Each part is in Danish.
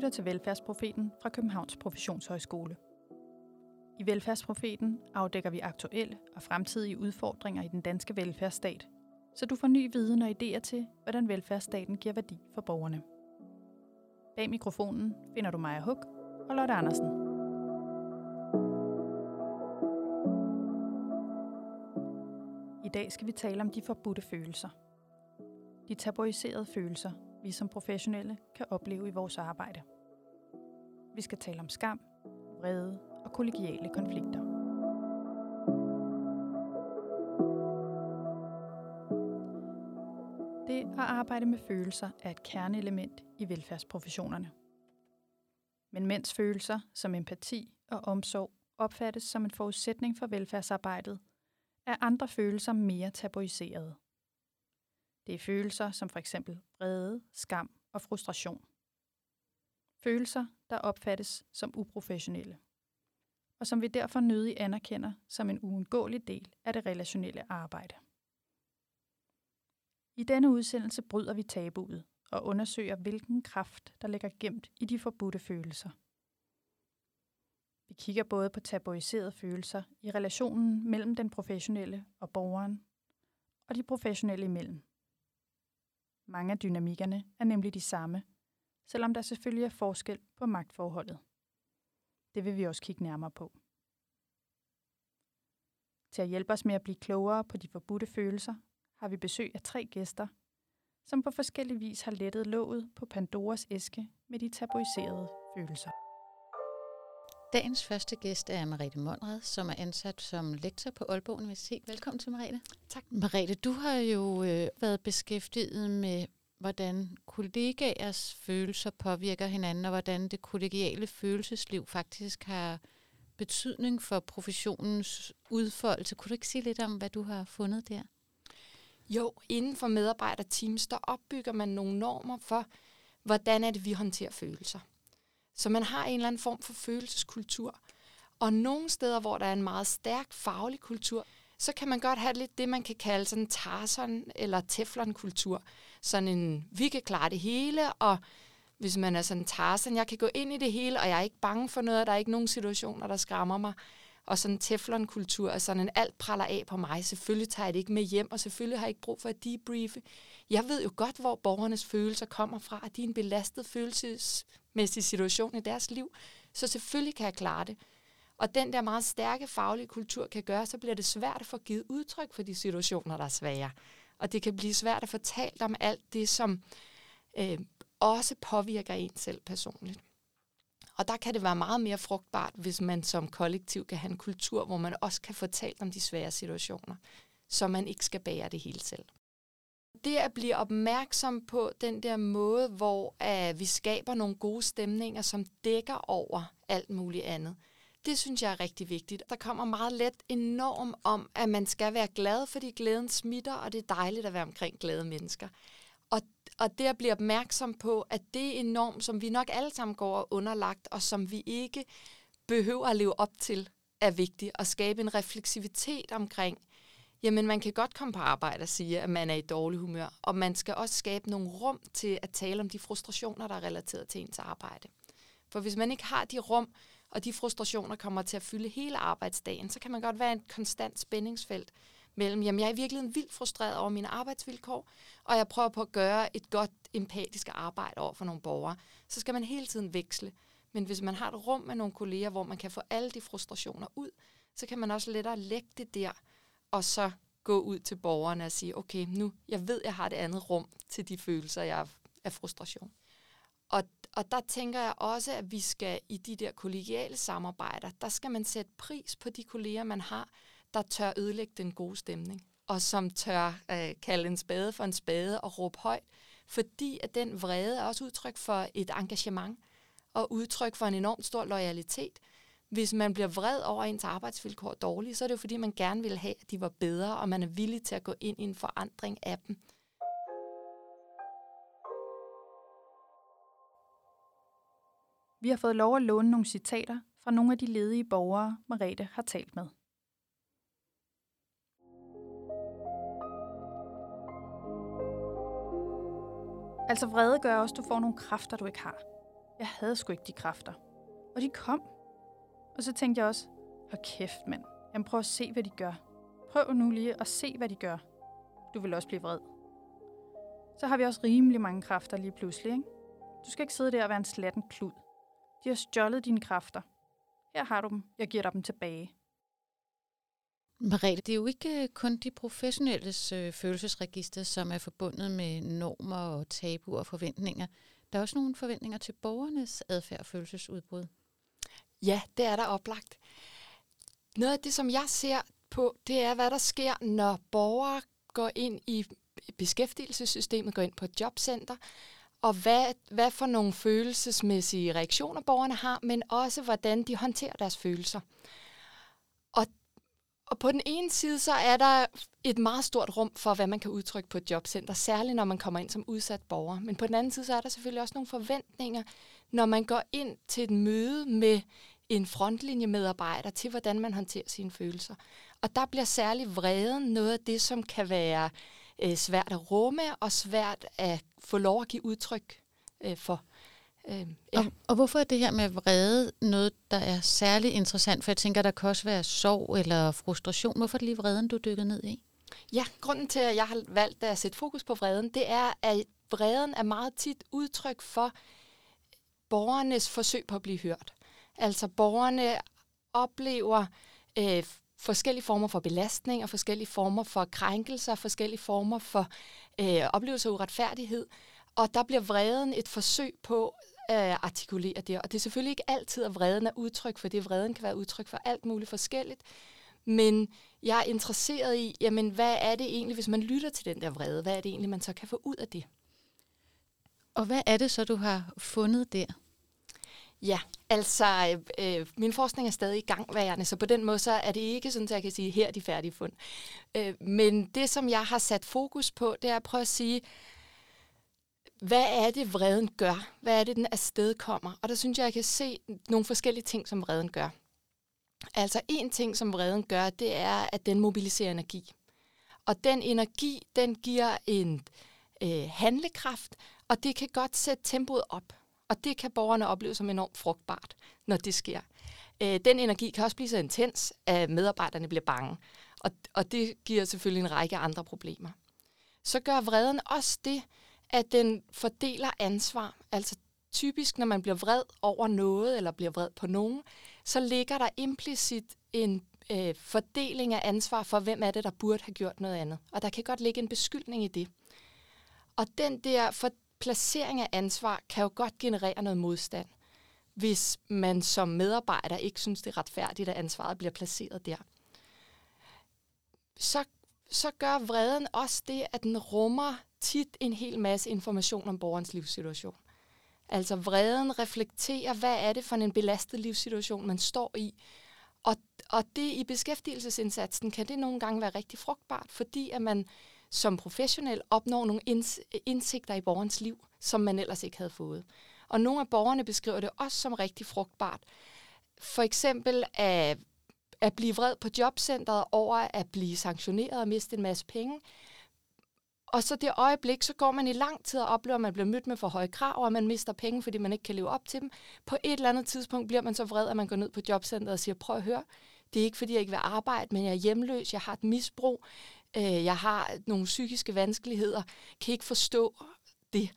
lytter til Velfærdsprofeten fra Københavns Professionshøjskole. I Velfærdsprofeten afdækker vi aktuelle og fremtidige udfordringer i den danske velfærdsstat, så du får ny viden og idéer til, hvordan velfærdsstaten giver værdi for borgerne. Bag mikrofonen finder du Maja Huk og Lotte Andersen. I dag skal vi tale om de forbudte følelser. De tabuiserede følelser, vi som professionelle kan opleve i vores arbejde. Vi skal tale om skam, vrede og kollegiale konflikter. Det at arbejde med følelser er et kerneelement i velfærdsprofessionerne. Men mens følelser som empati og omsorg opfattes som en forudsætning for velfærdsarbejdet, er andre følelser mere tabuiserede. Det er følelser som for eksempel vrede, skam og frustration. Følelser, der opfattes som uprofessionelle, og som vi derfor nødig anerkender som en uundgåelig del af det relationelle arbejde. I denne udsendelse bryder vi tabuet og undersøger, hvilken kraft, der ligger gemt i de forbudte følelser. Vi kigger både på tabuiserede følelser i relationen mellem den professionelle og borgeren, og de professionelle imellem. Mange af dynamikkerne er nemlig de samme, selvom der selvfølgelig er forskel på magtforholdet. Det vil vi også kigge nærmere på. Til at hjælpe os med at blive klogere på de forbudte følelser, har vi besøg af tre gæster, som på forskellig vis har lettet låget på Pandoras æske med de tabuiserede følelser. Dagens første gæst er Marete Monrad, som er ansat som lektor på Aalborg Universitet. Velkommen til, Marete. Tak. Marete, du har jo øh, været beskæftiget med, hvordan kollegaers følelser påvirker hinanden, og hvordan det kollegiale følelsesliv faktisk har betydning for professionens udfoldelse. Kunne du ikke sige lidt om, hvad du har fundet der? Jo, inden for medarbejderteams, der opbygger man nogle normer for, hvordan er det, vi håndterer følelser. Så man har en eller anden form for følelseskultur. Og nogle steder, hvor der er en meget stærk faglig kultur, så kan man godt have lidt det, man kan kalde sådan Tarzan eller Teflon-kultur. Sådan en, vi kan klare det hele, og hvis man er sådan Tarzan, jeg kan gå ind i det hele, og jeg er ikke bange for noget, og der er ikke nogen situationer, der skræmmer mig. Og sådan en teflon-kultur, og sådan en alt praller af på mig. Selvfølgelig tager jeg det ikke med hjem, og selvfølgelig har jeg ikke brug for at debriefe. Jeg ved jo godt, hvor borgernes følelser kommer fra, at de er en belastet følelsesmæssig situation i deres liv. Så selvfølgelig kan jeg klare det. Og den der meget stærke faglige kultur kan gøre, så bliver det svært at få givet udtryk for de situationer, der er svære. Og det kan blive svært at fortælle om alt det, som øh, også påvirker en selv personligt. Og der kan det være meget mere frugtbart, hvis man som kollektiv kan have en kultur, hvor man også kan fortælle om de svære situationer, så man ikke skal bære det hele selv. Det at blive opmærksom på den der måde, hvor uh, vi skaber nogle gode stemninger, som dækker over alt muligt andet, det synes jeg er rigtig vigtigt. Der kommer meget let en norm om, at man skal være glad, fordi glæden smitter, og det er dejligt at være omkring glade mennesker. Og, og det at blive opmærksom på, at det er en norm, som vi nok alle sammen går og underlagt, og som vi ikke behøver at leve op til, er vigtigt. At skabe en refleksivitet omkring, jamen man kan godt komme på arbejde og sige, at man er i dårlig humør, og man skal også skabe nogle rum til at tale om de frustrationer, der er relateret til ens arbejde. For hvis man ikke har de rum, og de frustrationer kommer til at fylde hele arbejdsdagen, så kan man godt være et konstant spændingsfelt mellem, jamen jeg er i virkeligheden vildt frustreret over mine arbejdsvilkår, og jeg prøver på at gøre et godt empatisk arbejde over for nogle borgere. Så skal man hele tiden veksle. Men hvis man har et rum med nogle kolleger, hvor man kan få alle de frustrationer ud, så kan man også lettere lægge det der, og så gå ud til borgerne og sige, okay, nu, jeg ved, jeg har det andet rum til de følelser, jeg af frustration. Og, og der tænker jeg også, at vi skal i de der kollegiale samarbejder, der skal man sætte pris på de kolleger, man har, der tør ødelægge den gode stemning, og som tør øh, kalde en spade for en spade og råbe højt, fordi at den vrede er også udtryk for et engagement og udtryk for en enormt stor loyalitet. Hvis man bliver vred over ens arbejdsvilkår dårligt, så er det jo fordi, man gerne vil have, at de var bedre, og man er villig til at gå ind i en forandring af dem. Vi har fået lov at låne nogle citater fra nogle af de ledige borgere, Marete har talt med. Altså vrede gør også, at du får nogle kræfter, du ikke har. Jeg havde sgu ikke de kræfter. Og de kom. Og så tænkte jeg også, hold kæft mand, jamen prøv at se, hvad de gør. Prøv nu lige at se, hvad de gør. Du vil også blive vred. Så har vi også rimelig mange kræfter lige pludselig, ikke? Du skal ikke sidde der og være en slatten klud. De har stjålet dine kræfter. Her har du dem. Jeg giver dig dem tilbage. Merete, det er jo ikke øh, kun de professionelles øh, følelsesregister, som er forbundet med normer og tabuer og forventninger. Der er også nogle forventninger til borgernes adfærd og følelsesudbrud. Ja, det er der oplagt. Noget af det, som jeg ser på, det er, hvad der sker, når borgere går ind i beskæftigelsessystemet, går ind på et jobcenter, og hvad, hvad for nogle følelsesmæssige reaktioner borgerne har, men også hvordan de håndterer deres følelser. Og, og på den ene side, så er der et meget stort rum for, hvad man kan udtrykke på et jobcenter, særligt når man kommer ind som udsat borger. Men på den anden side, så er der selvfølgelig også nogle forventninger, når man går ind til et møde med en frontlinjemedarbejder til, hvordan man håndterer sine følelser. Og der bliver særlig vreden noget af det, som kan være øh, svært at rumme og svært at få lov at give udtryk øh, for. Øh, ja. og, og hvorfor er det her med vrede noget, der er særlig interessant? For jeg tænker, der kan også være sorg eller frustration. Hvorfor er det lige vreden, du dykker ned i? Ja, grunden til, at jeg har valgt at sætte fokus på vreden, det er, at vreden er meget tit udtryk for borgernes forsøg på at blive hørt. Altså borgerne oplever øh, forskellige former for belastning og forskellige former for krænkelser, forskellige former for øh, oplevelser af uretfærdighed. Og der bliver vreden et forsøg på at artikulere det. Og det er selvfølgelig ikke altid, at vreden er udtryk for det. Vreden kan være udtryk for alt muligt forskelligt. Men jeg er interesseret i, jamen, hvad er det egentlig, hvis man lytter til den der vrede? Hvad er det egentlig, man så kan få ud af det? Og hvad er det så, du har fundet der? Ja, altså øh, øh, min forskning er stadig i gangværende, så på den måde så er det ikke sådan, at jeg kan sige, her er de færdige fund. Øh, men det, som jeg har sat fokus på, det er at prøve at sige, hvad er det, vreden gør? Hvad er det, den afsted kommer? Og der synes jeg, jeg kan se nogle forskellige ting, som vreden gør. Altså en ting, som vreden gør, det er, at den mobiliserer energi. Og den energi, den giver en øh, handlekraft, og det kan godt sætte tempoet op. Og det kan borgerne opleve som enormt frugtbart, når det sker. Øh, den energi kan også blive så intens, at medarbejderne bliver bange. Og, og det giver selvfølgelig en række andre problemer. Så gør vreden også det, at den fordeler ansvar. Altså typisk, når man bliver vred over noget, eller bliver vred på nogen, så ligger der implicit en øh, fordeling af ansvar for, hvem er det, der burde have gjort noget andet. Og der kan godt ligge en beskyldning i det. Og den der for, placering af ansvar kan jo godt generere noget modstand, hvis man som medarbejder ikke synes, det er retfærdigt, at ansvaret bliver placeret der. Så, så gør vreden også det, at den rummer tit en hel masse information om borgerens livssituation. Altså vreden reflekterer, hvad er det for en belastet livssituation, man står i. Og, og det i beskæftigelsesindsatsen kan det nogle gange være rigtig frugtbart, fordi at man som professionel opnår nogle indsigter i borgerens liv, som man ellers ikke havde fået. Og nogle af borgerne beskriver det også som rigtig frugtbart. For eksempel at, at blive vred på jobcentret over at blive sanktioneret og miste en masse penge. Og så det øjeblik, så går man i lang tid og oplever, at man bliver mødt med for høje krav, og man mister penge, fordi man ikke kan leve op til dem. På et eller andet tidspunkt bliver man så vred, at man går ned på jobcentret og siger, prøv at høre, det er ikke, fordi jeg ikke vil arbejde, men jeg er hjemløs, jeg har et misbrug, øh, jeg har nogle psykiske vanskeligheder, kan ikke forstå det.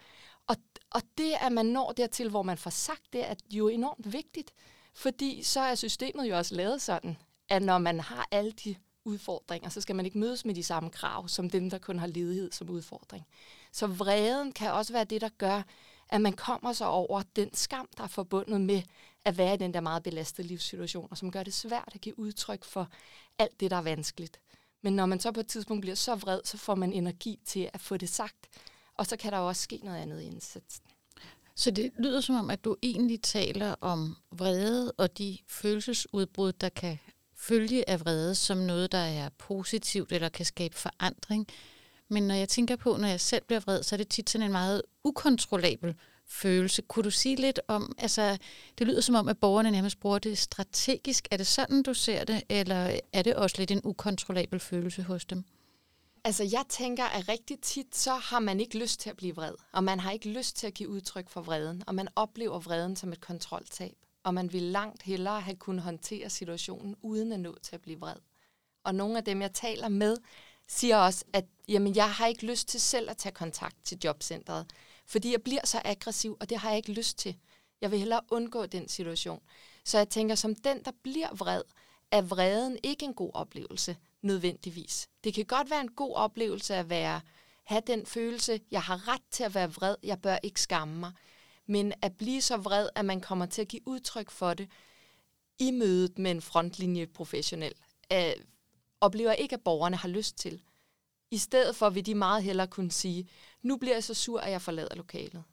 Og, og det, at man når dertil, hvor man får sagt det, er jo enormt vigtigt, fordi så er systemet jo også lavet sådan, at når man har alle de udfordringer, så skal man ikke mødes med de samme krav, som dem, der kun har ledighed som udfordring. Så vreden kan også være det, der gør, at man kommer sig over den skam, der er forbundet med at være i den der meget belastede livssituation, og som gør det svært at give udtryk for alt det, der er vanskeligt. Men når man så på et tidspunkt bliver så vred, så får man energi til at få det sagt. Og så kan der jo også ske noget andet i indsatsen. Så det lyder som om, at du egentlig taler om vrede og de følelsesudbrud, der kan følge af vrede som noget, der er positivt eller kan skabe forandring. Men når jeg tænker på, når jeg selv bliver vred, så er det tit sådan en meget ukontrollabel følelse. Kunne du sige lidt om, altså det lyder som om, at borgerne nærmest bruger det strategisk. Er det sådan, du ser det, eller er det også lidt en ukontrollabel følelse hos dem? Altså, jeg tænker, at rigtig tit, så har man ikke lyst til at blive vred, og man har ikke lyst til at give udtryk for vreden, og man oplever vreden som et kontroltab, og man vil langt hellere have kunnet håndtere situationen, uden at nå til at blive vred. Og nogle af dem, jeg taler med, siger også, at jamen, jeg har ikke lyst til selv at tage kontakt til jobcentret, fordi jeg bliver så aggressiv, og det har jeg ikke lyst til. Jeg vil hellere undgå den situation. Så jeg tænker, som den, der bliver vred, er vreden ikke en god oplevelse nødvendigvis. Det kan godt være en god oplevelse at være have den følelse, jeg har ret til at være vred, jeg bør ikke skamme mig. Men at blive så vred, at man kommer til at give udtryk for det i mødet med en frontlinje professionel, øh, oplever ikke, at borgerne har lyst til. I stedet for vil de meget hellere kunne sige, nu bliver jeg så sur, at jeg forlader lokalet.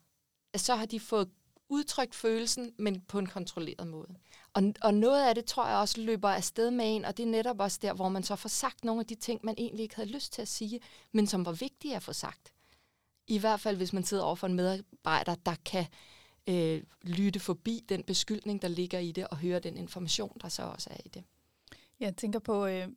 Så har de fået udtrykt følelsen, men på en kontrolleret måde. Og, og noget af det tror jeg også løber afsted med en, og det er netop også der, hvor man så får sagt nogle af de ting, man egentlig ikke havde lyst til at sige, men som var vigtige at få sagt. I hvert fald, hvis man sidder over for en medarbejder, der kan øh, lytte forbi den beskyldning, der ligger i det, og høre den information, der så også er i det. Jeg tænker på, øh,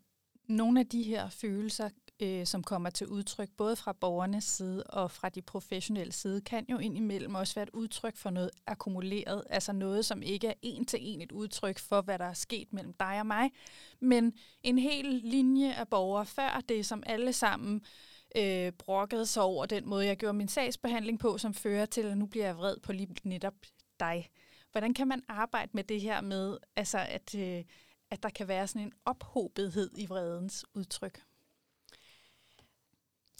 nogle af de her følelser øh, som kommer til udtryk både fra borgernes side og fra de professionelle side, kan jo indimellem også være et udtryk for noget akkumuleret, altså noget, som ikke er en til en et udtryk for, hvad der er sket mellem dig og mig, men en hel linje af borgere før det, som alle sammen øh, brokkede sig over den måde, jeg gjorde min sagsbehandling på, som fører til, at nu bliver jeg vred på lige netop dig. Hvordan kan man arbejde med det her med, altså at, øh, at der kan være sådan en ophobethed i vredens udtryk?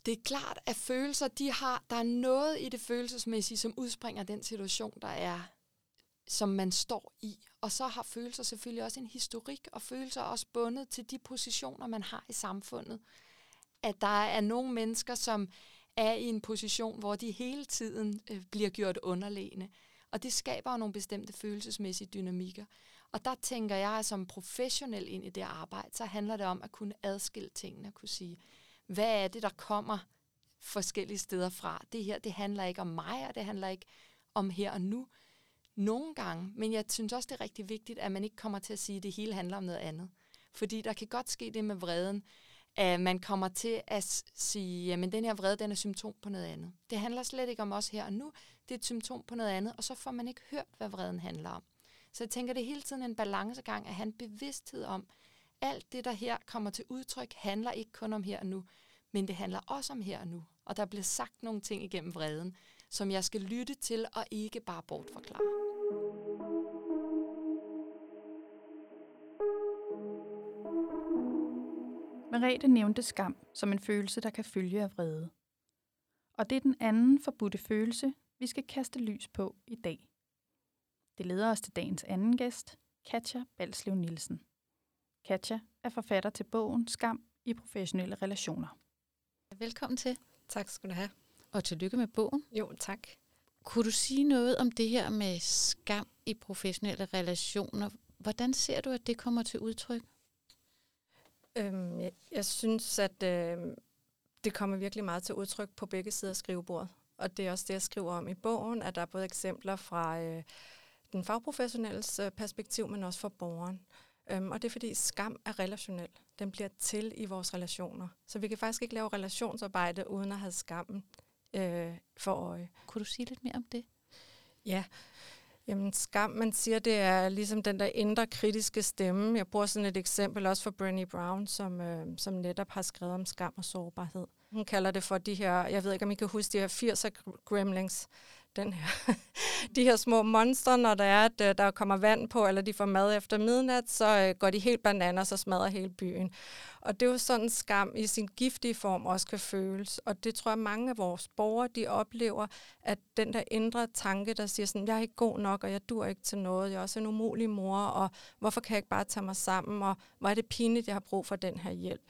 Det er klart, at følelser, de har, der er noget i det følelsesmæssige, som udspringer den situation, der er, som man står i. Og så har følelser selvfølgelig også en historik, og følelser er også bundet til de positioner, man har i samfundet. At der er nogle mennesker, som er i en position, hvor de hele tiden øh, bliver gjort underlegne. Og det skaber jo nogle bestemte følelsesmæssige dynamikker. Og der tænker jeg, at som professionel ind i det arbejde, så handler det om at kunne adskille tingene, og kunne sige, hvad er det, der kommer forskellige steder fra. Det her, det handler ikke om mig, og det handler ikke om her og nu. Nogle gange, men jeg synes også, det er rigtig vigtigt, at man ikke kommer til at sige, at det hele handler om noget andet. Fordi der kan godt ske det med vreden, at man kommer til at sige, at den her vrede, den er symptom på noget andet. Det handler slet ikke om os her og nu, det er et symptom på noget andet, og så får man ikke hørt, hvad vreden handler om. Så jeg tænker, det er hele tiden en balancegang at have en bevidsthed om, alt det, der her kommer til udtryk, handler ikke kun om her og nu, men det handler også om her og nu. Og der bliver sagt nogle ting igennem vreden, som jeg skal lytte til og ikke bare bortforklare. Merete nævnte skam som en følelse, der kan følge af vrede. Og det er den anden forbudte følelse, vi skal kaste lys på i dag. Det leder os til dagens anden gæst, Katja Balslev Nielsen. Katja er forfatter til bogen Skam i professionelle relationer. Velkommen til. Tak skal du have. Og tillykke med bogen. Jo, tak. Kunne du sige noget om det her med skam i professionelle relationer? Hvordan ser du, at det kommer til udtryk? Øhm, jeg, jeg synes, at øh, det kommer virkelig meget til udtryk på begge sider af skrivebordet. Og det er også det, jeg skriver om i bogen, at der er både eksempler fra øh, den fagprofessionelles øh, perspektiv, men også fra borgeren. Øhm, og det er fordi skam er relationel. Den bliver til i vores relationer. Så vi kan faktisk ikke lave relationsarbejde uden at have skammen øh, for øje. Kunne du sige lidt mere om det? Ja, Jamen skam, man siger, det er ligesom den der indre kritiske stemme. Jeg bruger sådan et eksempel også for Brené Brown, som, øh, som netop har skrevet om skam og sårbarhed. Hun kalder det for de her, jeg ved ikke om I kan huske de her 80'er gremlings den her, de her små monstre, når der er, at øh, der kommer vand på, eller de får mad efter midnat, så øh, går de helt bananer, så smadrer hele byen. Og det er jo sådan, skam i sin giftige form også kan føles. Og det tror jeg, mange af vores borgere, de oplever, at den der indre tanke, der siger sådan, jeg er ikke god nok, og jeg dur ikke til noget, jeg er også en umulig mor, og hvorfor kan jeg ikke bare tage mig sammen, og hvor er det pinligt, jeg har brug for den her hjælp.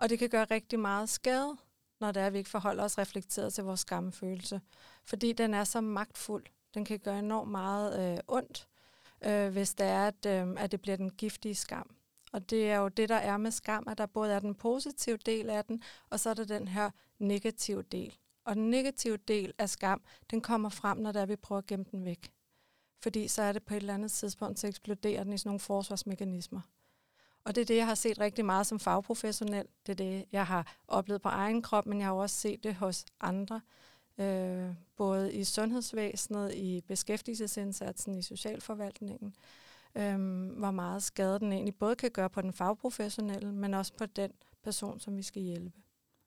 Og det kan gøre rigtig meget skade når det er, at vi ikke forholder os reflekteret til vores skamfølelse. Fordi den er så magtfuld. Den kan gøre enormt meget øh, ondt, øh, hvis det er, at, øh, at det bliver den giftige skam. Og det er jo det, der er med skam, at der både er den positive del af den, og så er der den her negative del. Og den negative del af skam, den kommer frem, når der vi prøver at gemme den væk. Fordi så er det på et eller andet tidspunkt, så eksploderer den i sådan nogle forsvarsmekanismer. Og det er det, jeg har set rigtig meget som fagprofessionel. Det er det, jeg har oplevet på egen krop, men jeg har også set det hos andre. Øh, både i sundhedsvæsenet, i beskæftigelsesindsatsen, i socialforvaltningen. Øh, hvor meget skade den egentlig både kan gøre på den fagprofessionelle, men også på den person, som vi skal hjælpe.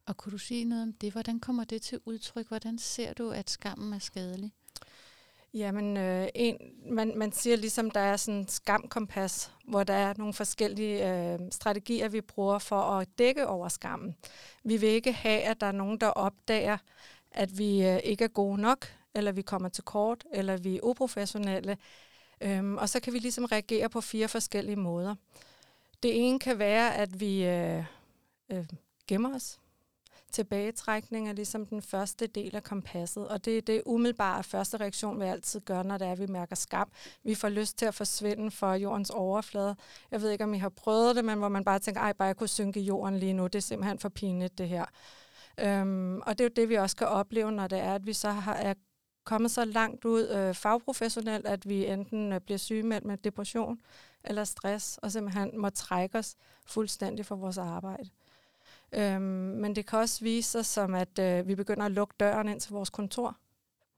Og kunne du sige noget om det? Hvordan kommer det til udtryk? Hvordan ser du, at skammen er skadelig? Jamen, øh, en, man, man siger ligesom, der er sådan en skamkompas, hvor der er nogle forskellige øh, strategier, vi bruger for at dække over skammen. Vi vil ikke have, at der er nogen, der opdager, at vi øh, ikke er gode nok, eller vi kommer til kort, eller vi er uprofessionelle. Øhm, og så kan vi ligesom reagere på fire forskellige måder. Det ene kan være, at vi øh, øh, gemmer os tilbagetrækning er ligesom den første del af kompasset, og det er det umiddelbare første reaktion, vi altid gør, når det er, at vi mærker skam. Vi får lyst til at forsvinde fra jordens overflade. Jeg ved ikke, om I har prøvet det, men hvor man bare tænker, ej, bare jeg kunne synke i jorden lige nu, det er simpelthen for pinligt, det her. Øhm, og det er jo det, vi også kan opleve, når det er, at vi så har, er kommet så langt ud øh, fagprofessionelt, at vi enten øh, bliver sygemeldt med depression eller stress, og simpelthen må trække os fuldstændig fra vores arbejde. Øhm, men det kan også vise sig som, at øh, vi begynder at lukke døren ind til vores kontor.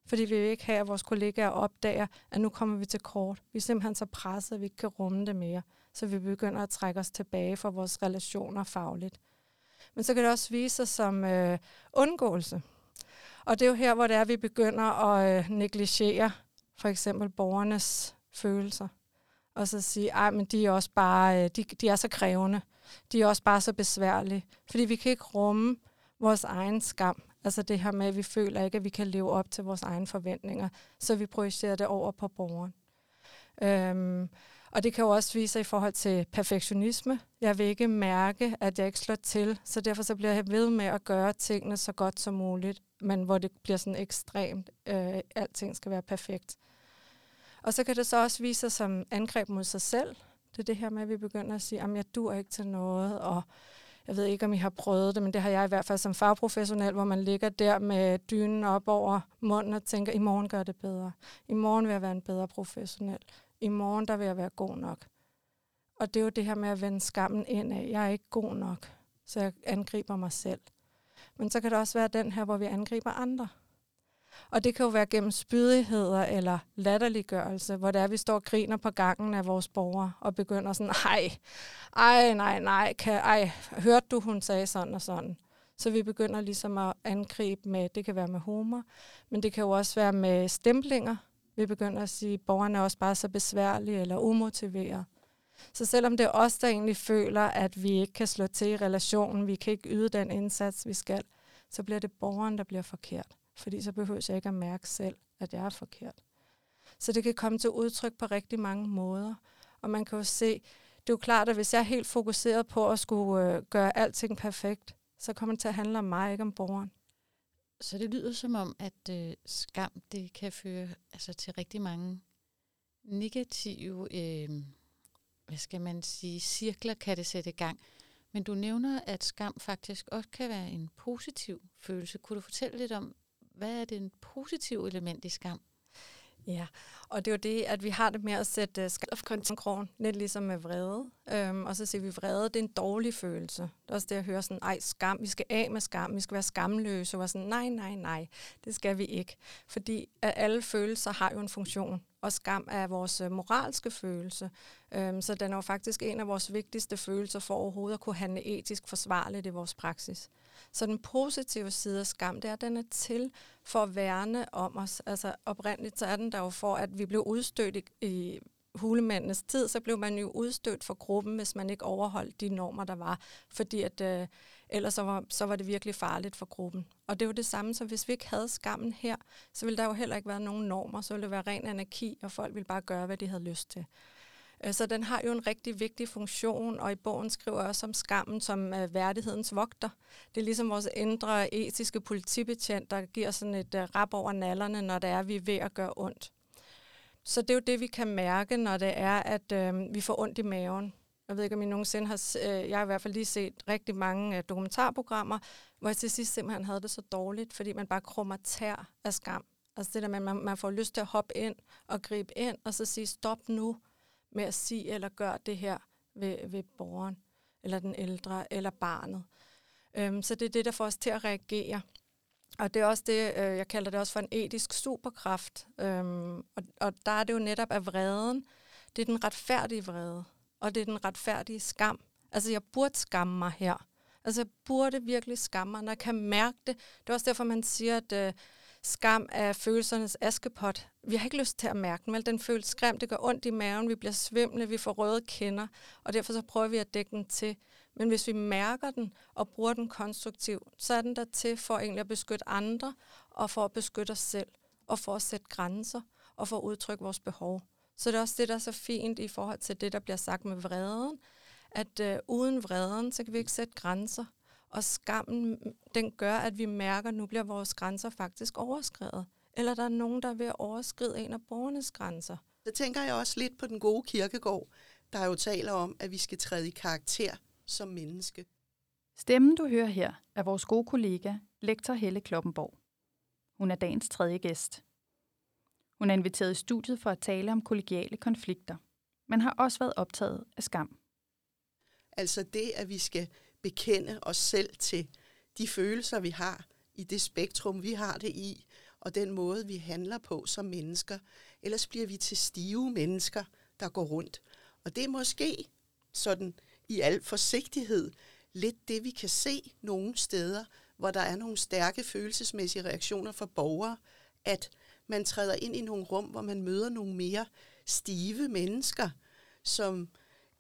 Fordi vi vil ikke have, at vores kollegaer opdager, at nu kommer vi til kort. Vi er simpelthen så presset, at vi ikke kan rumme det mere. Så vi begynder at trække os tilbage fra vores relationer fagligt. Men så kan det også vise sig som øh, undgåelse. Og det er jo her, hvor det er, at vi begynder at øh, negligere for eksempel borgernes følelser. Og så sige, at de er også bare, øh, de, de er så krævende de er også bare så besværlige. Fordi vi kan ikke rumme vores egen skam. Altså det her med, at vi føler ikke, at vi kan leve op til vores egne forventninger. Så vi projicerer det over på borgeren. Øhm, og det kan jo også vise sig i forhold til perfektionisme. Jeg vil ikke mærke, at jeg ikke slår til, så derfor så bliver jeg ved med at gøre tingene så godt som muligt, men hvor det bliver sådan ekstremt. Øh, alting skal være perfekt. Og så kan det så også vise sig som angreb mod sig selv. Det er det her med, at vi begynder at sige, at jeg dur ikke til noget, og jeg ved ikke, om I har prøvet det, men det har jeg i hvert fald som fagprofessionel, hvor man ligger der med dynen op over munden og tænker, i morgen gør det bedre. I morgen vil jeg være en bedre professionel. I morgen der vil jeg være god nok. Og det er jo det her med at vende skammen ind af. Jeg er ikke god nok, så jeg angriber mig selv. Men så kan det også være den her, hvor vi angriber andre. Og det kan jo være gennem spydigheder eller latterliggørelse, hvor det er, at vi står og griner på gangen af vores borgere og begynder sådan, ej, ej, nej, nej, kan, ej, hørte du, hun sagde sådan og sådan. Så vi begynder ligesom at angribe med, det kan være med humor, men det kan jo også være med stemplinger. Vi begynder at sige, at borgerne er også bare så besværlige eller umotiverede. Så selvom det er os, der egentlig føler, at vi ikke kan slå til i relationen, vi kan ikke yde den indsats, vi skal, så bliver det borgeren, der bliver forkert fordi så behøver jeg ikke at mærke selv, at jeg er forkert. Så det kan komme til udtryk på rigtig mange måder. Og man kan jo se, det er jo klart, at hvis jeg er helt fokuseret på at skulle øh, gøre alting perfekt, så kommer det til at handle om mig, ikke om borgeren. Så det lyder som om, at øh, skam det kan føre altså, til rigtig mange negative, øh, hvad skal man sige, cirkler kan det sætte i gang. Men du nævner, at skam faktisk også kan være en positiv følelse. Kunne du fortælle lidt om, hvad er det en positiv element i skam? Ja, og det er jo det, at vi har det med at sætte øh, skam lidt ligesom med vrede. Øhm, og så siger vi, vrede, det er en dårlig følelse. Det er også det, at høre sådan, ej, skam, vi skal af med skam, vi skal være skamløse. Og sådan, nej, nej, nej, det skal vi ikke. Fordi at alle følelser har jo en funktion, og skam er vores øh, moralske følelse. Øhm, så den er jo faktisk en af vores vigtigste følelser for overhovedet at kunne handle etisk forsvarligt i vores praksis. Så den positive side af skam, det er, at den er til for at værne om os. Altså oprindeligt så er den der jo for, at vi blev udstødt i, i hulemændenes tid, så blev man jo udstødt for gruppen, hvis man ikke overholdt de normer, der var. Fordi at, øh, ellers så var, så var det virkelig farligt for gruppen. Og det er jo det samme, som hvis vi ikke havde skammen her, så ville der jo heller ikke være nogen normer. Så ville det være ren anarki, og folk ville bare gøre, hvad de havde lyst til. Øh, så den har jo en rigtig vigtig funktion, og i bogen skriver jeg også om skammen som uh, værdighedens vogter. Det er ligesom vores indre etiske politibetjent, der giver sådan et uh, rap over nallerne, når det er, at vi er ved at gøre ondt. Så det er jo det, vi kan mærke, når det er, at øh, vi får ondt i maven. Jeg ved ikke, om I nogensinde har... Øh, jeg har i hvert fald lige set rigtig mange øh, dokumentarprogrammer, hvor jeg til sidst simpelthen havde det så dårligt, fordi man bare krummer tær af skam. Altså det der med, at man, man får lyst til at hoppe ind og gribe ind, og så sige, stop nu med at sige eller gøre det her, ved, ved borgeren, eller den ældre, eller barnet. Øhm, så det er det, der får os til at reagere. Og det er også det, øh, jeg kalder det også for en etisk superkraft. Øhm, og, og der er det jo netop af vreden. Det er den retfærdige vrede, og det er den retfærdige skam. Altså, jeg burde skamme mig her. Altså, jeg burde virkelig skamme mig, når jeg kan mærke det. Det er også derfor, man siger, at øh, skam er følelsernes askepot. Vi har ikke lyst til at mærke den, vel? Den føles skræmt, det gør ondt i maven, vi bliver svimle, vi får røde kinder, og derfor så prøver vi at dække den til. Men hvis vi mærker den og bruger den konstruktivt, så er den der til for egentlig at beskytte andre, og for at beskytte os selv, og for at sætte grænser, og for at udtrykke vores behov. Så det er også det, der er så fint i forhold til det, der bliver sagt med vreden, at øh, uden vreden, så kan vi ikke sætte grænser. Og skammen, den gør, at vi mærker, at nu bliver vores grænser faktisk overskrevet. Eller der er nogen, der er ved at overskride en af borgernes grænser. Så tænker jeg også lidt på den gode kirkegård, der jo taler om, at vi skal træde i karakter som menneske. Stemmen, du hører her, er vores gode kollega, lektor Helle Kloppenborg. Hun er dagens tredje gæst. Hun er inviteret i studiet for at tale om kollegiale konflikter, men har også været optaget af skam. Altså det, at vi skal bekende os selv til de følelser, vi har i det spektrum, vi har det i, og den måde, vi handler på som mennesker. Ellers bliver vi til stive mennesker, der går rundt. Og det er måske sådan i al forsigtighed lidt det, vi kan se nogle steder, hvor der er nogle stærke følelsesmæssige reaktioner fra borgere, at man træder ind i nogle rum, hvor man møder nogle mere stive mennesker, som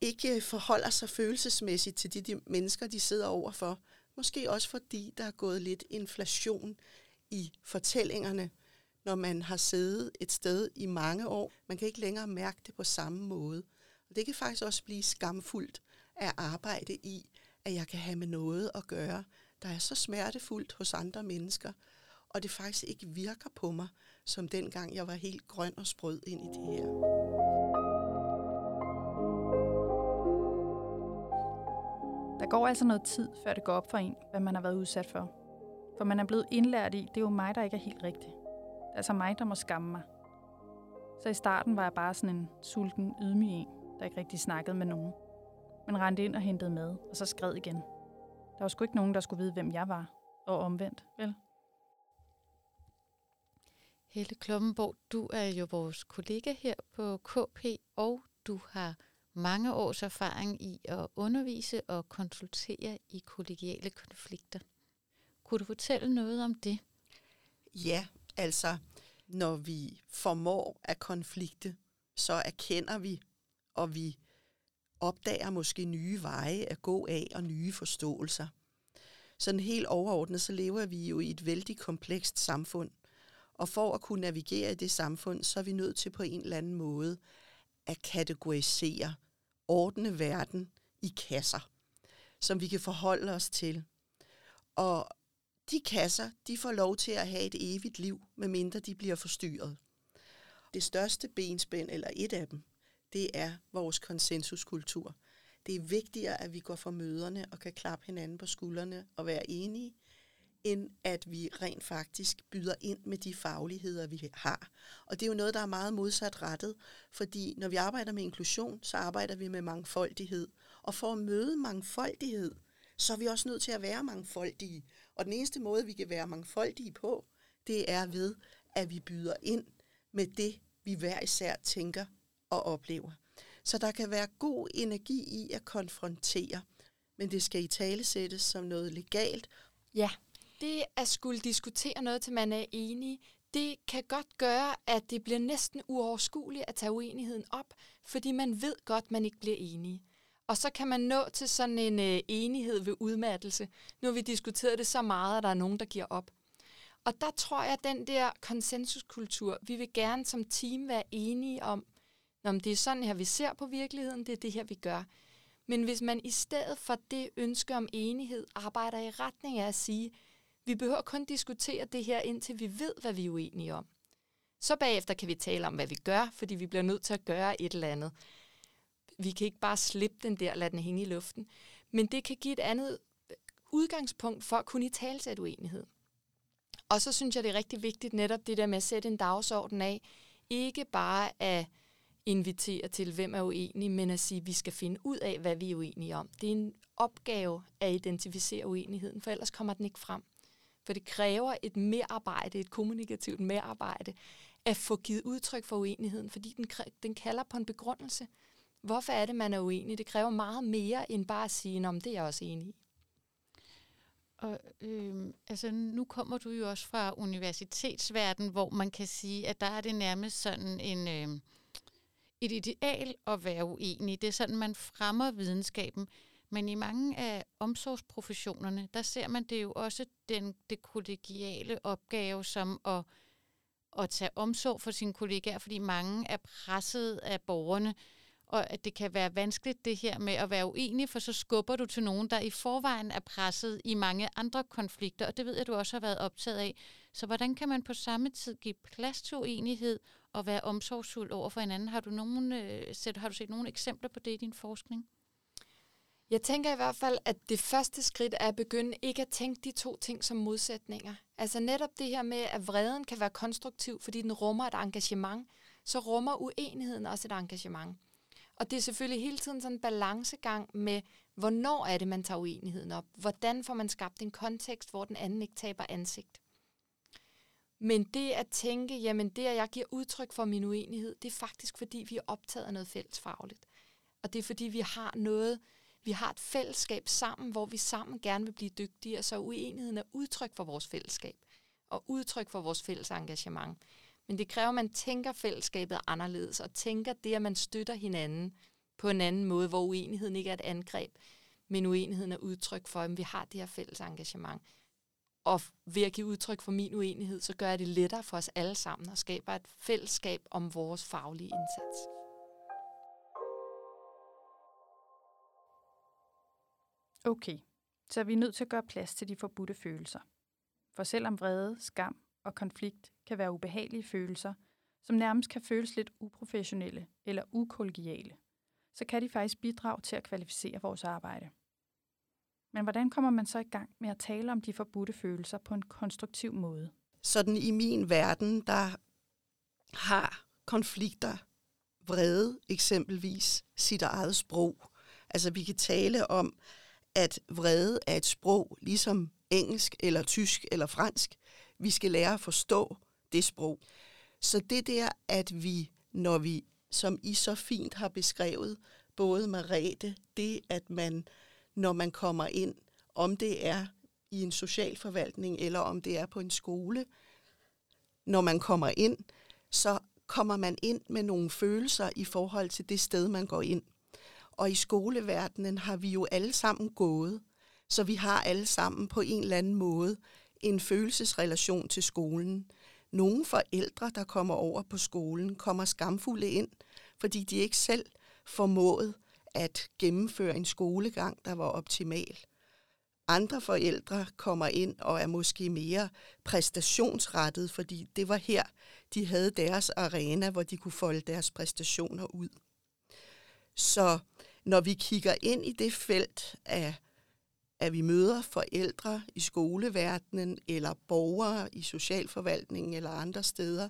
ikke forholder sig følelsesmæssigt til de, de mennesker, de sidder overfor. Måske også fordi der er gået lidt inflation i fortællingerne, når man har siddet et sted i mange år. Man kan ikke længere mærke det på samme måde. Og det kan faktisk også blive skamfuldt at arbejde i, at jeg kan have med noget at gøre, der er så smertefuldt hos andre mennesker, og det faktisk ikke virker på mig, som dengang jeg var helt grøn og sprød ind i det her. Der går altså noget tid, før det går op for en, hvad man har været udsat for. For man er blevet indlært i, det er jo mig, der ikke er helt rigtig. Det er altså mig, der må skamme mig. Så i starten var jeg bare sådan en sulten, ydmyg en, der ikke rigtig snakkede med nogen. Men rendte ind og hentede mad, og så skred igen. Der var sgu ikke nogen, der skulle vide, hvem jeg var. Og omvendt, vel? Helle Kloppenborg, du er jo vores kollega her på KP, og du har mange års erfaring i at undervise og konsultere i kollegiale konflikter. Kunne du fortælle noget om det? Ja, altså, når vi formår at konflikte, så erkender vi, og vi opdager måske nye veje at gå af og nye forståelser. Sådan helt overordnet, så lever vi jo i et vældig komplekst samfund. Og for at kunne navigere i det samfund, så er vi nødt til på en eller anden måde at kategorisere, ordne verden i kasser, som vi kan forholde os til. Og de kasser, de får lov til at have et evigt liv, medmindre de bliver forstyrret. Det største benspænd, eller et af dem, det er vores konsensuskultur. Det er vigtigere, at vi går for møderne og kan klappe hinanden på skuldrene og være enige, end at vi rent faktisk byder ind med de fagligheder, vi har. Og det er jo noget, der er meget modsat rettet, fordi når vi arbejder med inklusion, så arbejder vi med mangfoldighed. Og for at møde mangfoldighed, så er vi også nødt til at være mangfoldige. Og den eneste måde, vi kan være mangfoldige på, det er ved, at vi byder ind med det, vi hver især tænker og oplever. Så der kan være god energi i at konfrontere, men det skal i tale sættes som noget legalt. Ja, det at skulle diskutere noget, til man er enig, det kan godt gøre, at det bliver næsten uoverskueligt at tage uenigheden op, fordi man ved godt, man ikke bliver enige. Og så kan man nå til sådan en øh, enighed ved udmattelse. Nu har vi diskuteret det så meget, at der er nogen, der giver op. Og der tror jeg, at den der konsensuskultur, vi vil gerne som team være enige om, om det er sådan her, vi ser på virkeligheden, det er det her, vi gør. Men hvis man i stedet for det ønske om enighed arbejder i retning af at sige, vi behøver kun diskutere det her, indtil vi ved, hvad vi er uenige om. Så bagefter kan vi tale om, hvad vi gør, fordi vi bliver nødt til at gøre et eller andet. Vi kan ikke bare slippe den der, lade den hænge i luften. Men det kan give et andet øh, udgangspunkt for at kunne i talsætte uenighed. Og så synes jeg, det er rigtig vigtigt netop det der med at sætte en dagsorden af. Ikke bare at invitere til, hvem er uenig, men at sige, at vi skal finde ud af, hvad vi er uenige om. Det er en opgave at identificere uenigheden, for ellers kommer den ikke frem. For det kræver et merarbejde, et kommunikativt merarbejde, at få givet udtryk for uenigheden, fordi den, den kalder på en begrundelse. Hvorfor er det, man er uenig? Det kræver meget mere end bare at sige, om det er jeg også enig i. Og øh, altså, nu kommer du jo også fra universitetsverdenen, hvor man kan sige, at der er det nærmest sådan en, øh, et ideal at være uenig. Det er sådan, man fremmer videnskaben. Men i mange af omsorgsprofessionerne, der ser man det jo også den, det kollegiale opgave som at, at tage omsorg for sine kollegaer, fordi mange er presset af borgerne, og at det kan være vanskeligt det her med at være uenig, for så skubber du til nogen, der i forvejen er presset i mange andre konflikter, og det ved jeg, du også har været optaget af. Så hvordan kan man på samme tid give plads til uenighed og være omsorgsfuld over for hinanden? Har du, nogen, øh, set, har du set nogle eksempler på det i din forskning? Jeg tænker i hvert fald, at det første skridt er at begynde ikke at tænke de to ting som modsætninger. Altså netop det her med, at vreden kan være konstruktiv, fordi den rummer et engagement, så rummer uenigheden også et engagement. Og det er selvfølgelig hele tiden sådan en balancegang med, hvornår er det, man tager uenigheden op? Hvordan får man skabt en kontekst, hvor den anden ikke taber ansigt? Men det at tænke, jamen det, at jeg giver udtryk for min uenighed, det er faktisk, fordi vi er optaget af noget fællesfagligt. Og det er, fordi vi har noget, vi har et fællesskab sammen, hvor vi sammen gerne vil blive dygtigere, så uenigheden er udtryk for vores fællesskab og udtryk for vores fælles engagement. Men det kræver, at man tænker fællesskabet anderledes, og tænker det, at man støtter hinanden på en anden måde, hvor uenigheden ikke er et angreb, men uenigheden er udtryk for, at vi har det her fælles engagement. Og ved at give udtryk for min uenighed, så gør jeg det lettere for os alle sammen og skaber et fællesskab om vores faglige indsats. Okay, så vi nødt til at gøre plads til de forbudte følelser. For selvom vrede, skam og konflikt kan være ubehagelige følelser, som nærmest kan føles lidt uprofessionelle eller ukollegiale, så kan de faktisk bidrage til at kvalificere vores arbejde. Men hvordan kommer man så i gang med at tale om de forbudte følelser på en konstruktiv måde? Sådan i min verden, der har konflikter, vrede eksempelvis, sit eget sprog. Altså vi kan tale om, at vrede er et sprog, ligesom engelsk eller tysk eller fransk. Vi skal lære at forstå det sprog. Så det der, at vi, når vi, som I så fint har beskrevet, både Marete, det at man, når man kommer ind, om det er i en socialforvaltning eller om det er på en skole, når man kommer ind, så kommer man ind med nogle følelser i forhold til det sted, man går ind. Og i skoleverdenen har vi jo alle sammen gået, så vi har alle sammen på en eller anden måde en følelsesrelation til skolen. Nogle forældre, der kommer over på skolen, kommer skamfulde ind, fordi de ikke selv formået at gennemføre en skolegang, der var optimal. Andre forældre kommer ind og er måske mere præstationsrettet, fordi det var her, de havde deres arena, hvor de kunne folde deres præstationer ud. Så når vi kigger ind i det felt af, at vi møder forældre i skoleverdenen, eller borgere i socialforvaltningen eller andre steder,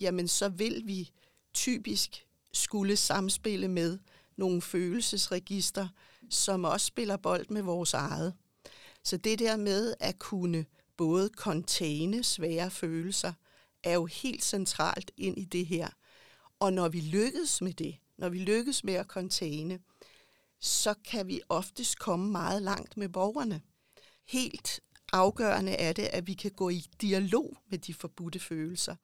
jamen så vil vi typisk skulle samspille med nogle følelsesregister, som også spiller bold med vores eget. Så det der med at kunne både containe svære følelser, er jo helt centralt ind i det her. Og når vi lykkes med det, når vi lykkes med at containe, så kan vi oftest komme meget langt med borgerne. Helt afgørende er det, at vi kan gå i dialog med de forbudte følelser.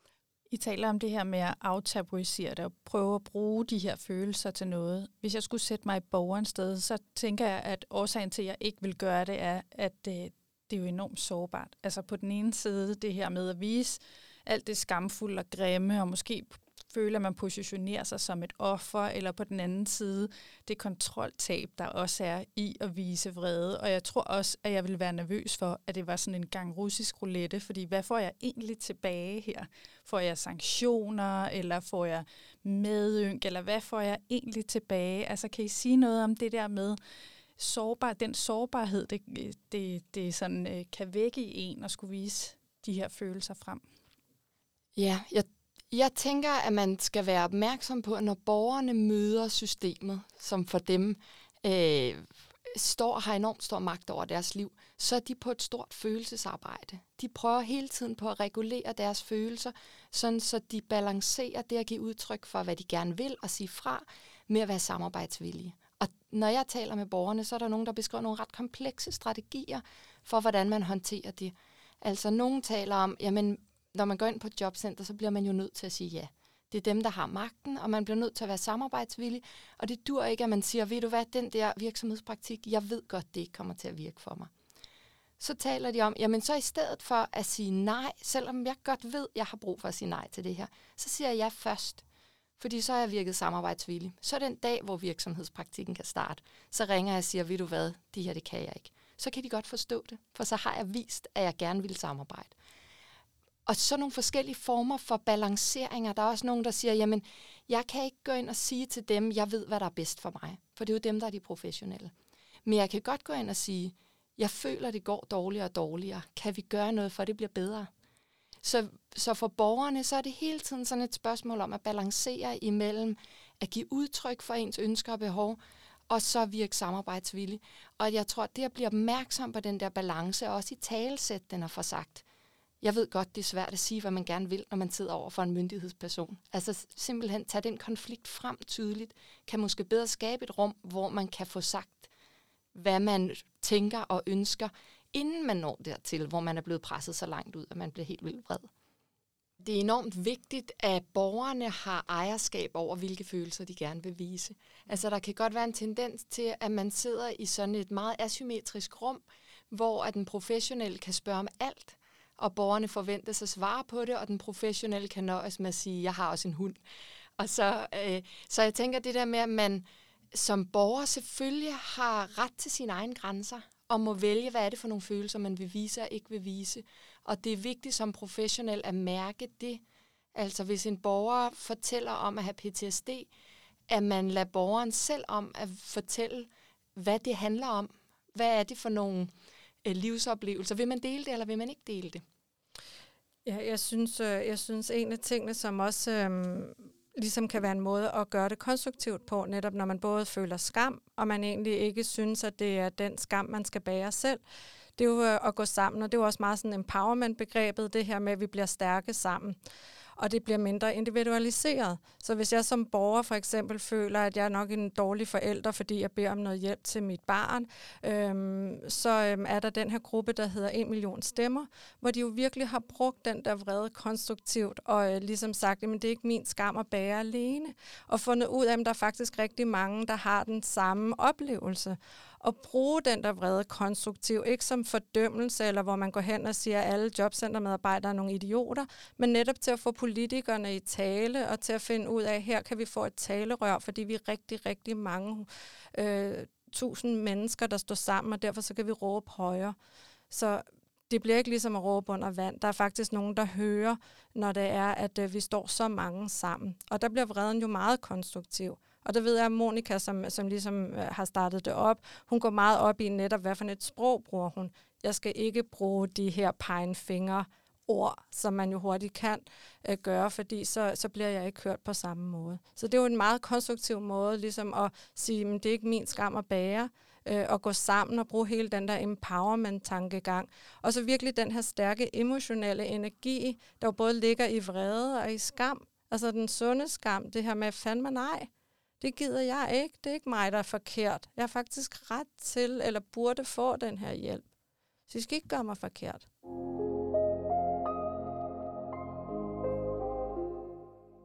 I taler om det her med at aftabuisere det og prøve at bruge de her følelser til noget. Hvis jeg skulle sætte mig i borgerens sted, så tænker jeg, at årsagen til, at jeg ikke vil gøre det, er, at det, det er jo enormt sårbart. Altså på den ene side det her med at vise alt det skamfulde og grimme, og måske føle, at man positionerer sig som et offer, eller på den anden side det kontroltab, der også er i at vise vrede. Og jeg tror også, at jeg vil være nervøs for, at det var sådan en gang russisk roulette, fordi hvad får jeg egentlig tilbage her? Får jeg sanktioner, eller får jeg medynk, eller hvad får jeg egentlig tilbage? Altså kan I sige noget om det der med, sårbar, den sårbarhed, det, det, det sådan, øh, kan vække i en og skulle vise de her følelser frem? Ja, jeg jeg tænker, at man skal være opmærksom på, at når borgerne møder systemet, som for dem øh, står har enormt stor magt over deres liv, så er de på et stort følelsesarbejde. De prøver hele tiden på at regulere deres følelser, sådan så de balancerer det at give udtryk for, hvad de gerne vil og sige fra, med at være samarbejdsvillige. Og når jeg taler med borgerne, så er der nogen, der beskriver nogle ret komplekse strategier for, hvordan man håndterer det. Altså, nogen taler om, jamen, når man går ind på et jobcenter, så bliver man jo nødt til at sige ja. Det er dem, der har magten, og man bliver nødt til at være samarbejdsvillig. Og det dur ikke, at man siger, ved du hvad, den der virksomhedspraktik, jeg ved godt, det ikke kommer til at virke for mig. Så taler de om, jamen så i stedet for at sige nej, selvom jeg godt ved, jeg har brug for at sige nej til det her, så siger jeg ja først. Fordi så har jeg virket samarbejdsvillig. Så den dag, hvor virksomhedspraktikken kan starte, så ringer jeg og siger, ved du hvad, det her det kan jeg ikke. Så kan de godt forstå det, for så har jeg vist, at jeg gerne vil samarbejde. Og så nogle forskellige former for balanceringer. Der er også nogen, der siger, jamen, jeg kan ikke gå ind og sige til dem, jeg ved, hvad der er bedst for mig. For det er jo dem, der er de professionelle. Men jeg kan godt gå ind og sige, jeg føler, det går dårligere og dårligere. Kan vi gøre noget for, at det bliver bedre? Så, så for borgerne, så er det hele tiden sådan et spørgsmål om at balancere imellem at give udtryk for ens ønsker og behov, og så virke samarbejdsvillig. Og jeg tror, det at blive opmærksom på den der balance, og også i talesæt, den er for sagt. Jeg ved godt, det er svært at sige, hvad man gerne vil, når man sidder over for en myndighedsperson. Altså simpelthen tage den konflikt frem tydeligt, kan måske bedre skabe et rum, hvor man kan få sagt, hvad man tænker og ønsker, inden man når dertil, hvor man er blevet presset så langt ud, at man bliver helt vildt vred. Det er enormt vigtigt, at borgerne har ejerskab over, hvilke følelser de gerne vil vise. Altså, der kan godt være en tendens til, at man sidder i sådan et meget asymmetrisk rum, hvor at den professionelle kan spørge om alt, og borgerne forventes at svare på det, og den professionelle kan nøjes med at sige, jeg har også en hund. Og så, øh, så jeg tænker det der med, at man som borger selvfølgelig har ret til sine egne grænser, og må vælge, hvad er det for nogle følelser, man vil vise og ikke vil vise. Og det er vigtigt som professionel at mærke det. Altså hvis en borger fortæller om at have PTSD, at man lader borgeren selv om at fortælle, hvad det handler om. Hvad er det for nogle øh, Øh, livsoplevelser? Vil man dele det, eller vil man ikke dele det? Ja, jeg synes, øh, jeg synes en af tingene, som også øh, ligesom kan være en måde at gøre det konstruktivt på, netop når man både føler skam, og man egentlig ikke synes, at det er den skam, man skal bære selv, det er jo øh, at gå sammen, og det er jo også meget sådan empowerment-begrebet, det her med, at vi bliver stærke sammen og det bliver mindre individualiseret. Så hvis jeg som borger for eksempel føler, at jeg er nok en dårlig forælder, fordi jeg beder om noget hjælp til mit barn, øhm, så øhm, er der den her gruppe, der hedder 1 million stemmer, hvor de jo virkelig har brugt den der vrede konstruktivt, og øh, ligesom sagt, at det er ikke min skam at bære alene, og fundet ud af, at der er faktisk rigtig mange, der har den samme oplevelse at bruge den der vrede konstruktivt, ikke som fordømmelse, eller hvor man går hen og siger, at alle jobcentermedarbejdere er nogle idioter, men netop til at få politikerne i tale, og til at finde ud af, at her kan vi få et talerør, fordi vi er rigtig, rigtig mange øh, tusind mennesker, der står sammen, og derfor så kan vi råbe højere. Så det bliver ikke ligesom at råbe under vand. Der er faktisk nogen, der hører, når det er, at øh, vi står så mange sammen. Og der bliver vreden jo meget konstruktiv. Og der ved jeg, at Monika, som, som ligesom øh, har startet det op, hun går meget op i netop, hvad for et sprog bruger hun. Jeg skal ikke bruge de her pegefinger ord, som man jo hurtigt kan øh, gøre, fordi så, så bliver jeg ikke hørt på samme måde. Så det er jo en meget konstruktiv måde ligesom at sige, at det er ikke min skam at bære, øh, at gå sammen og bruge hele den der empowerment-tankegang. Og så virkelig den her stærke emotionelle energi, der jo både ligger i vrede og i skam. Altså den sunde skam, det her med, fandme nej, det gider jeg ikke. Det er ikke mig, der er forkert. Jeg har faktisk ret til, eller burde få den her hjælp. Så I skal ikke gøre mig forkert.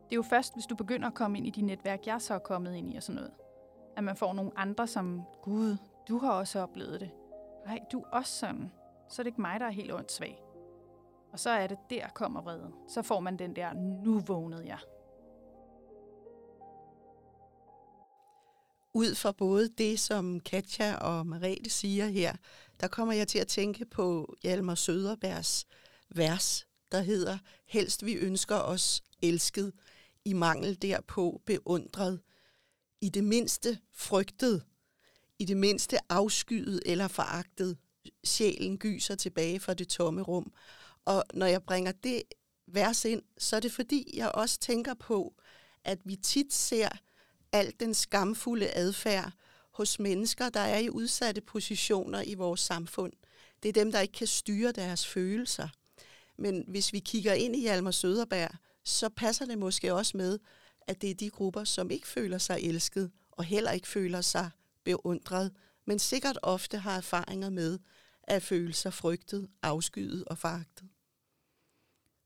Det er jo først, hvis du begynder at komme ind i de netværk, jeg så er kommet ind i og sådan noget, at man får nogle andre, som, gud, du har også oplevet det. Nej, du er også sådan. Så er det ikke mig, der er helt åndssvag. Og så er det, der kommer vreden. Så får man den der, nu vågnede jeg. Ud fra både det, som Katja og Marete siger her, der kommer jeg til at tænke på Hjalmar Søderbergs vers, der hedder, helst vi ønsker os elsket, i mangel derpå beundret, i det mindste frygtet, i det mindste afskyet eller foragtet. Sjælen gyser tilbage fra det tomme rum. Og når jeg bringer det vers ind, så er det fordi, jeg også tænker på, at vi tit ser al den skamfulde adfærd hos mennesker, der er i udsatte positioner i vores samfund. Det er dem, der ikke kan styre deres følelser. Men hvis vi kigger ind i Hjalmar Søderberg, så passer det måske også med, at det er de grupper, som ikke føler sig elsket, og heller ikke føler sig beundret, men sikkert ofte har erfaringer med at føle sig frygtet, afskyet og foragtet.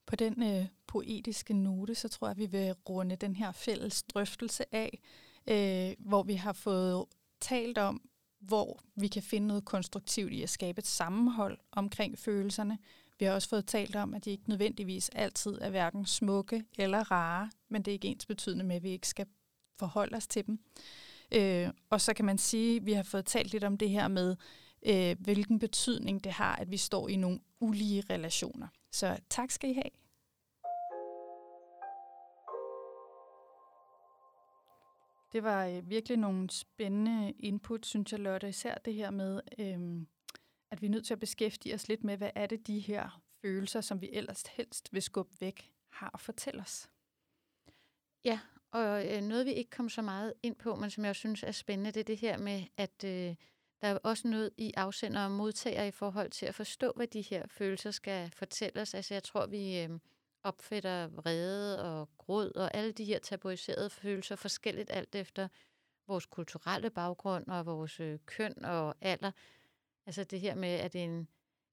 På den øh, poetiske note, så tror jeg, vi vil runde den her fælles drøftelse af, øh, hvor vi har fået talt om, hvor vi kan finde noget konstruktivt i at skabe et sammenhold omkring følelserne. Vi har også fået talt om, at de ikke nødvendigvis altid er hverken smukke eller rare, men det er ikke ens betydende med, at vi ikke skal forholde os til dem. Øh, og så kan man sige, at vi har fået talt lidt om det her med, øh, hvilken betydning det har, at vi står i nogle ulige relationer. Så tak skal I have. Det var øh, virkelig nogle spændende input, synes jeg, Lotte. Især det her med, øh, at vi er nødt til at beskæftige os lidt med, hvad er det de her følelser, som vi ellers helst vil skubbe væk, har at fortælle os. Ja, og øh, noget vi ikke kom så meget ind på, men som jeg synes er spændende, det er det her med, at øh, der er også noget i afsender og modtager i forhold til at forstå, hvad de her følelser skal fortælle os. Altså jeg tror, vi øh, opfatter vrede og gråd og alle de her tabuiserede følelser forskelligt alt efter vores kulturelle baggrund og vores øh, køn og alder. Altså det her med, at en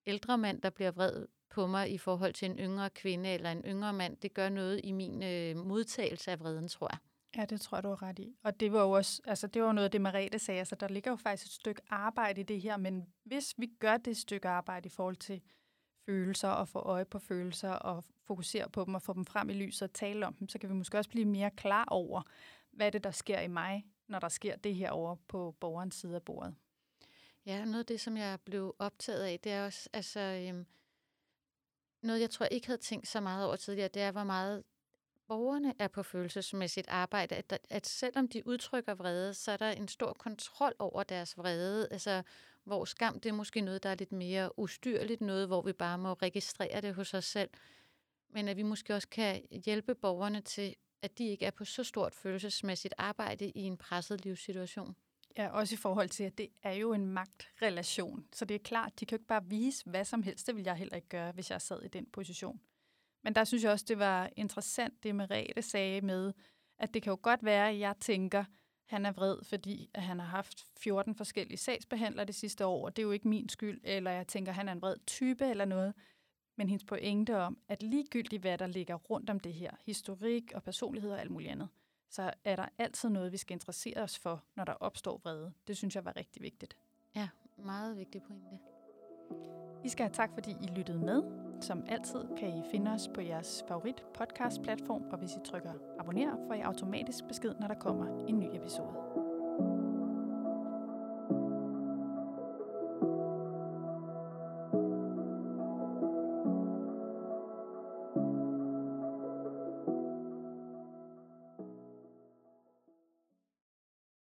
ældre mand, der bliver vred på mig i forhold til en yngre kvinde eller en yngre mand, det gør noget i min øh, modtagelse af vreden, tror jeg. Ja, det tror jeg, du har ret i. Og det var jo også, altså det var noget af det, Marete sagde, altså der ligger jo faktisk et stykke arbejde i det her, men hvis vi gør det stykke arbejde i forhold til følelser og få øje på følelser og fokusere på dem og få dem frem i lyset og tale om dem, så kan vi måske også blive mere klar over, hvad det, der sker i mig, når der sker det her over på borgerens side af bordet. Ja, noget af det, som jeg blev optaget af, det er også, altså, øhm, noget, jeg tror ikke havde tænkt så meget over tidligere, det er, hvor meget borgerne er på følelsesmæssigt arbejde, at, der, at selvom de udtrykker vrede, så er der en stor kontrol over deres vrede, altså hvor skam, det er måske noget, der er lidt mere ustyrligt, noget, hvor vi bare må registrere det hos os selv, men at vi måske også kan hjælpe borgerne til, at de ikke er på så stort følelsesmæssigt arbejde i en presset livssituation. Ja, også i forhold til, at det er jo en magtrelation. Så det er klart, de kan jo ikke bare vise hvad som helst. Det vil jeg heller ikke gøre, hvis jeg sad i den position. Men der synes jeg også, det var interessant, det Merete sagde med, at det kan jo godt være, at jeg tænker, han er vred, fordi at han har haft 14 forskellige sagsbehandlere det sidste år, og det er jo ikke min skyld, eller jeg tænker, han er en vred type eller noget. Men hendes pointe om, at ligegyldigt hvad der ligger rundt om det her, historik og personlighed og alt muligt andet, så er der altid noget, vi skal interessere os for, når der opstår vrede. Det synes jeg var rigtig vigtigt. Ja, meget vigtig pointe. I skal have tak, fordi I lyttede med. Som altid kan I finde os på jeres favorit podcast platform, og hvis I trykker abonner, får I automatisk besked, når der kommer en ny episode.